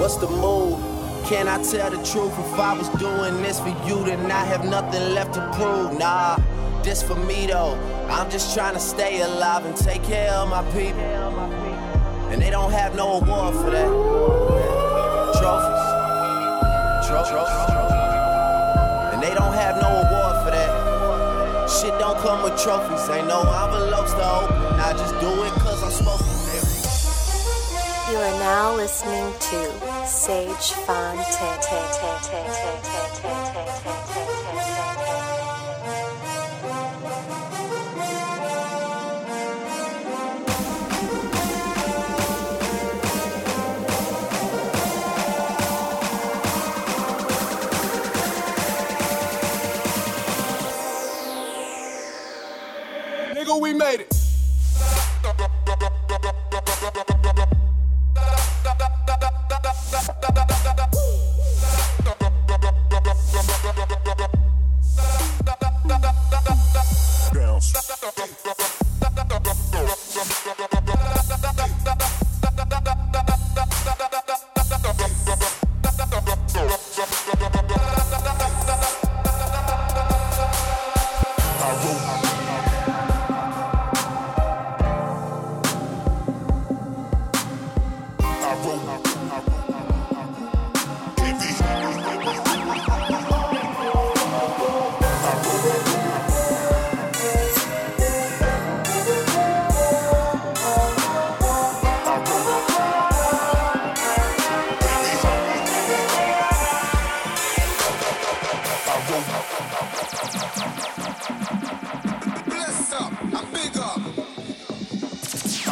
What's the move? Can I tell the truth? If I was doing this for you, then I have nothing left to prove. Nah, this for me though. I'm just trying to stay alive and take care of my people. And they don't have no award for that. Trophies. Trophies. And they don't have no award for that. Shit don't come with trophies. Ain't no envelopes to open. I just do it cause I'm supposed. You are now listening to Sage Fontaine.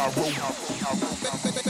I wrote.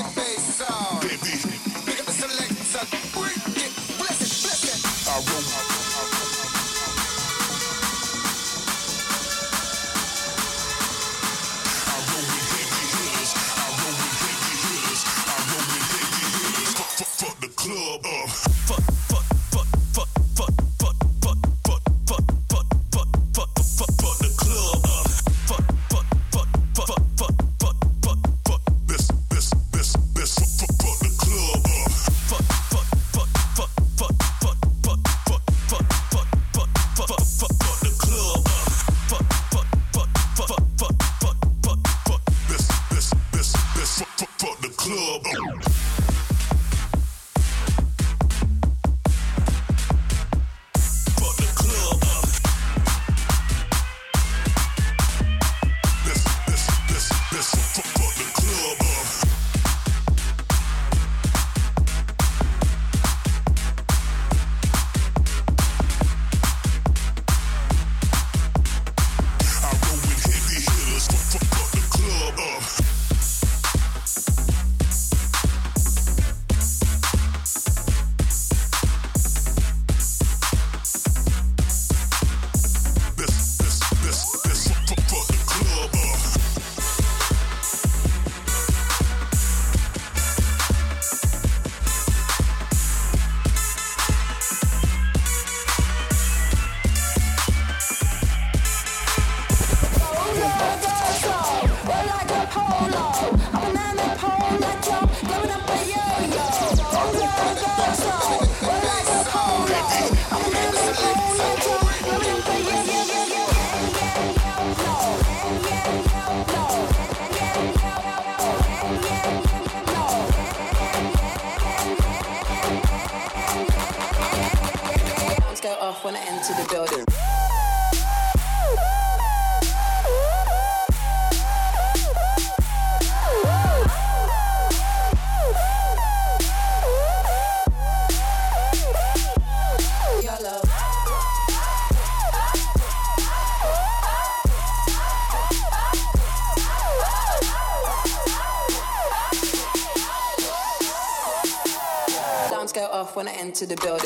to the building.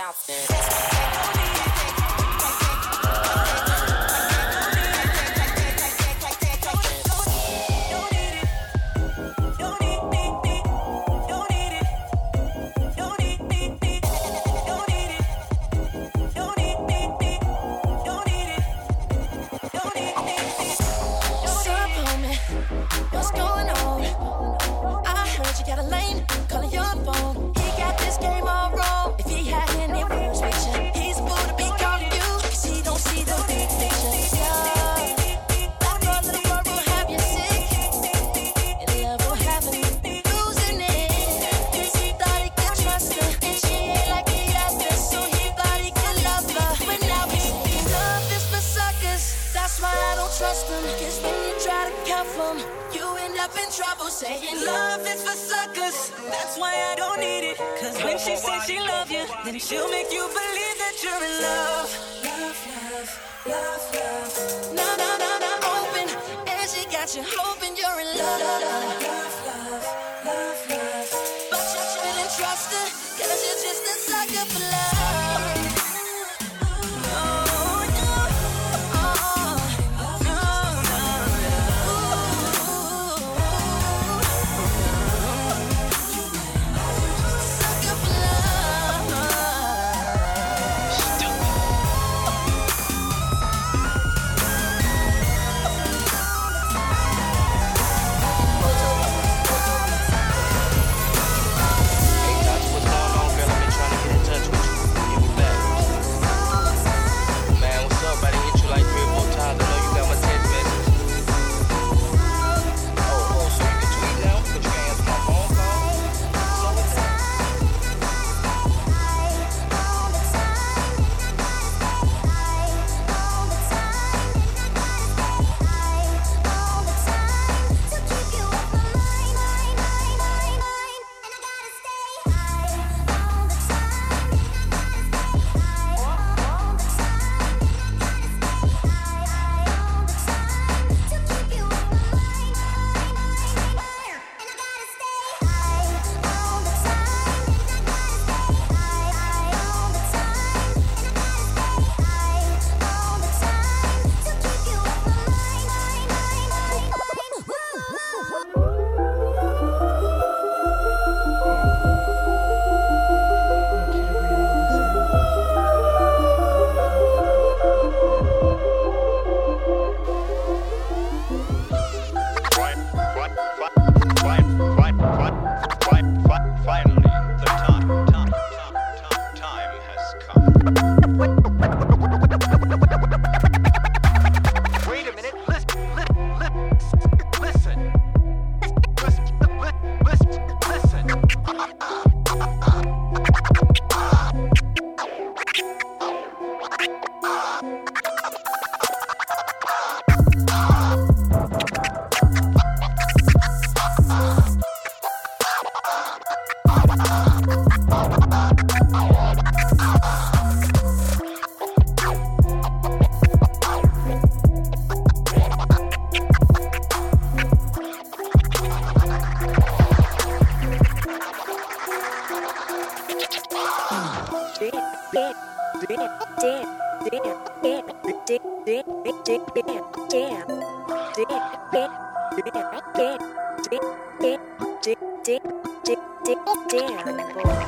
bouncing. she says she love you, then she'll make you believe that you're in love. Love, love, love, love. No, no, no, no, open, and she got you hoping you're in love. Love, love, love, love. But you shouldn't trust her, cause you're just a sucker for love. Damn boy.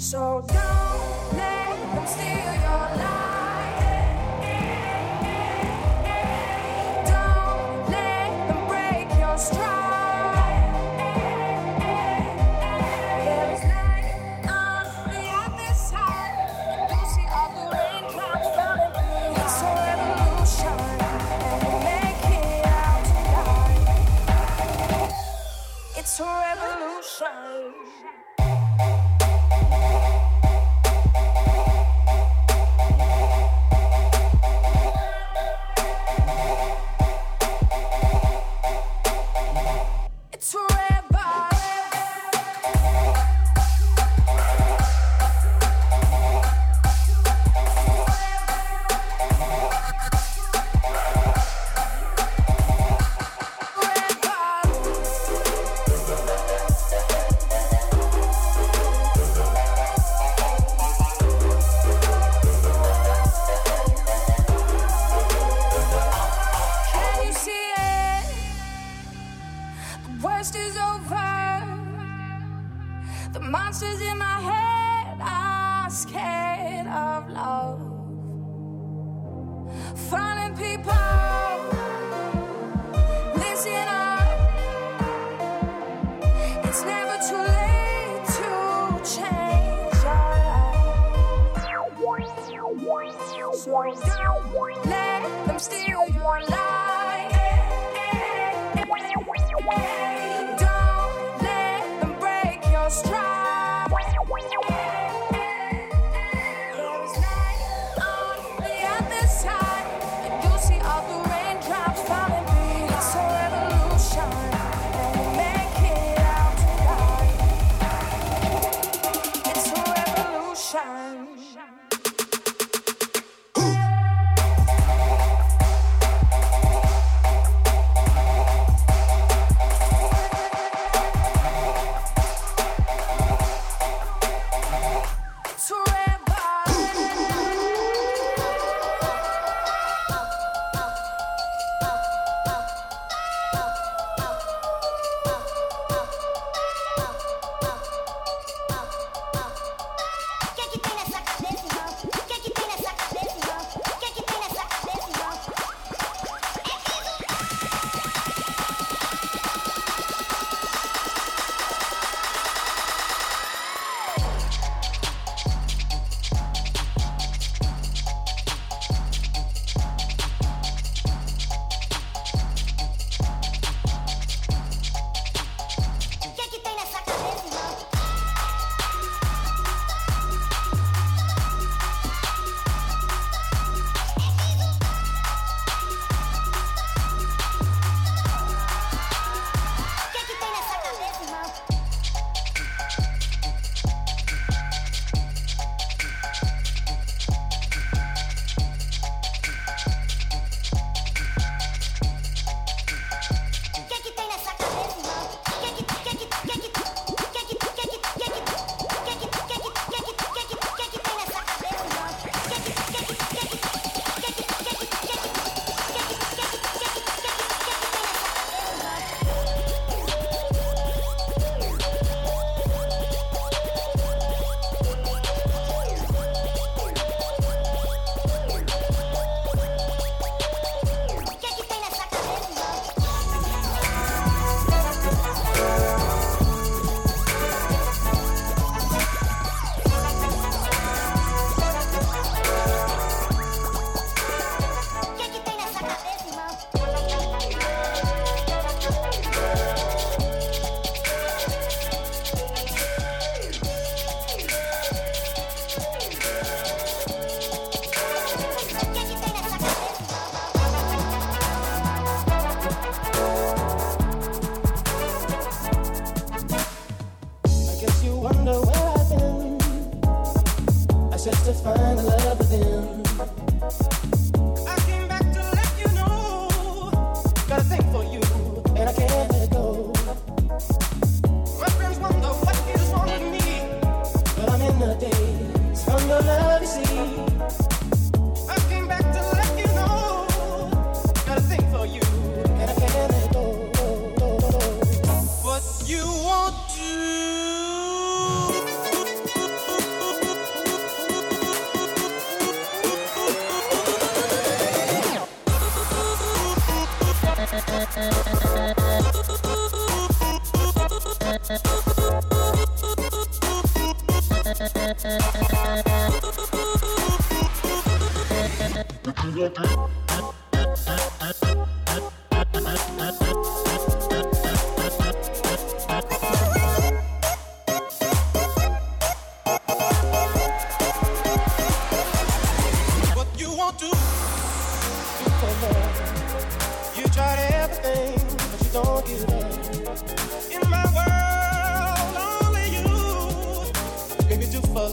So don't let them steal your life.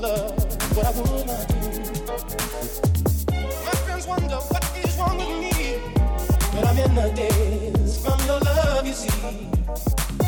love, what I wanna do. My friends wonder what is wrong with me, but I'm in the dance from your love, you see.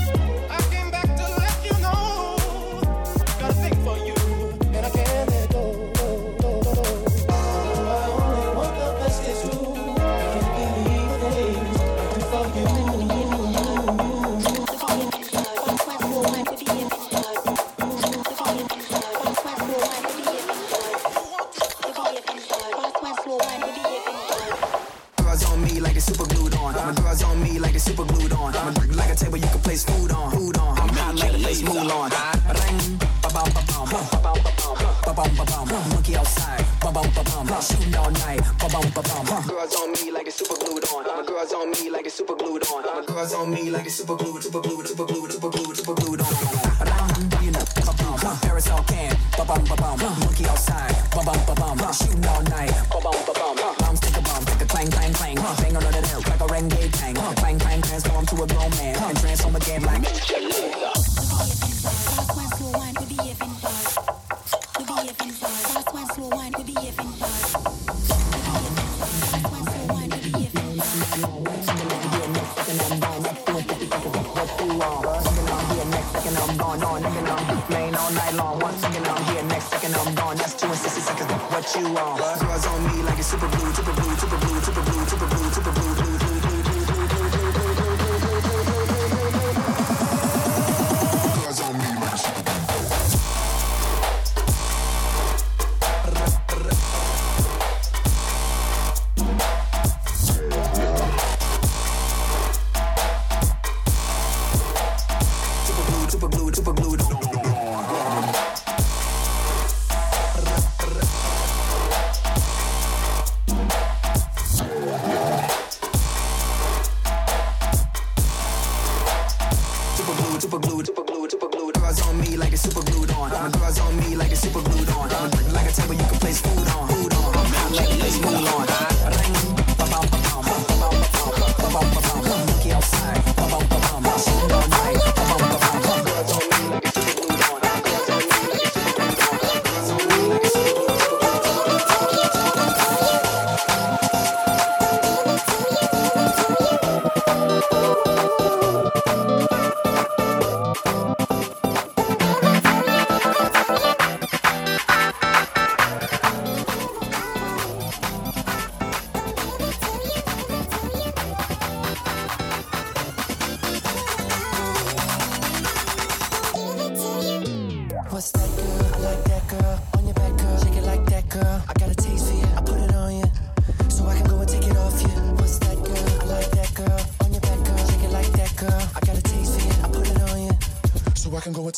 girls on me like it's super glued on. My girls on me like it's super glued, super glued, super glued, super glued, super glued on. Paris all can.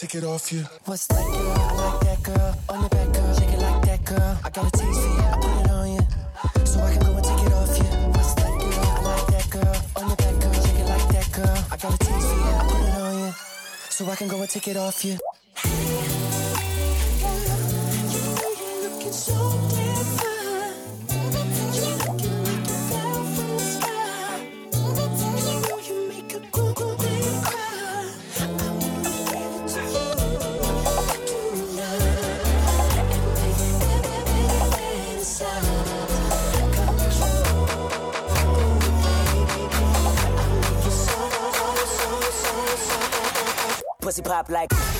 take it off you. What's that girl? I like that girl. On your back, girl. Shake it like that, girl. I got a taste for you. I put it on you. So I can go and take it off you. What's that girl? I like that girl. On your back, girl. Shake it like that, girl. I got a taste for you. I put it on you. So I can go and take it off you. pussy pop like.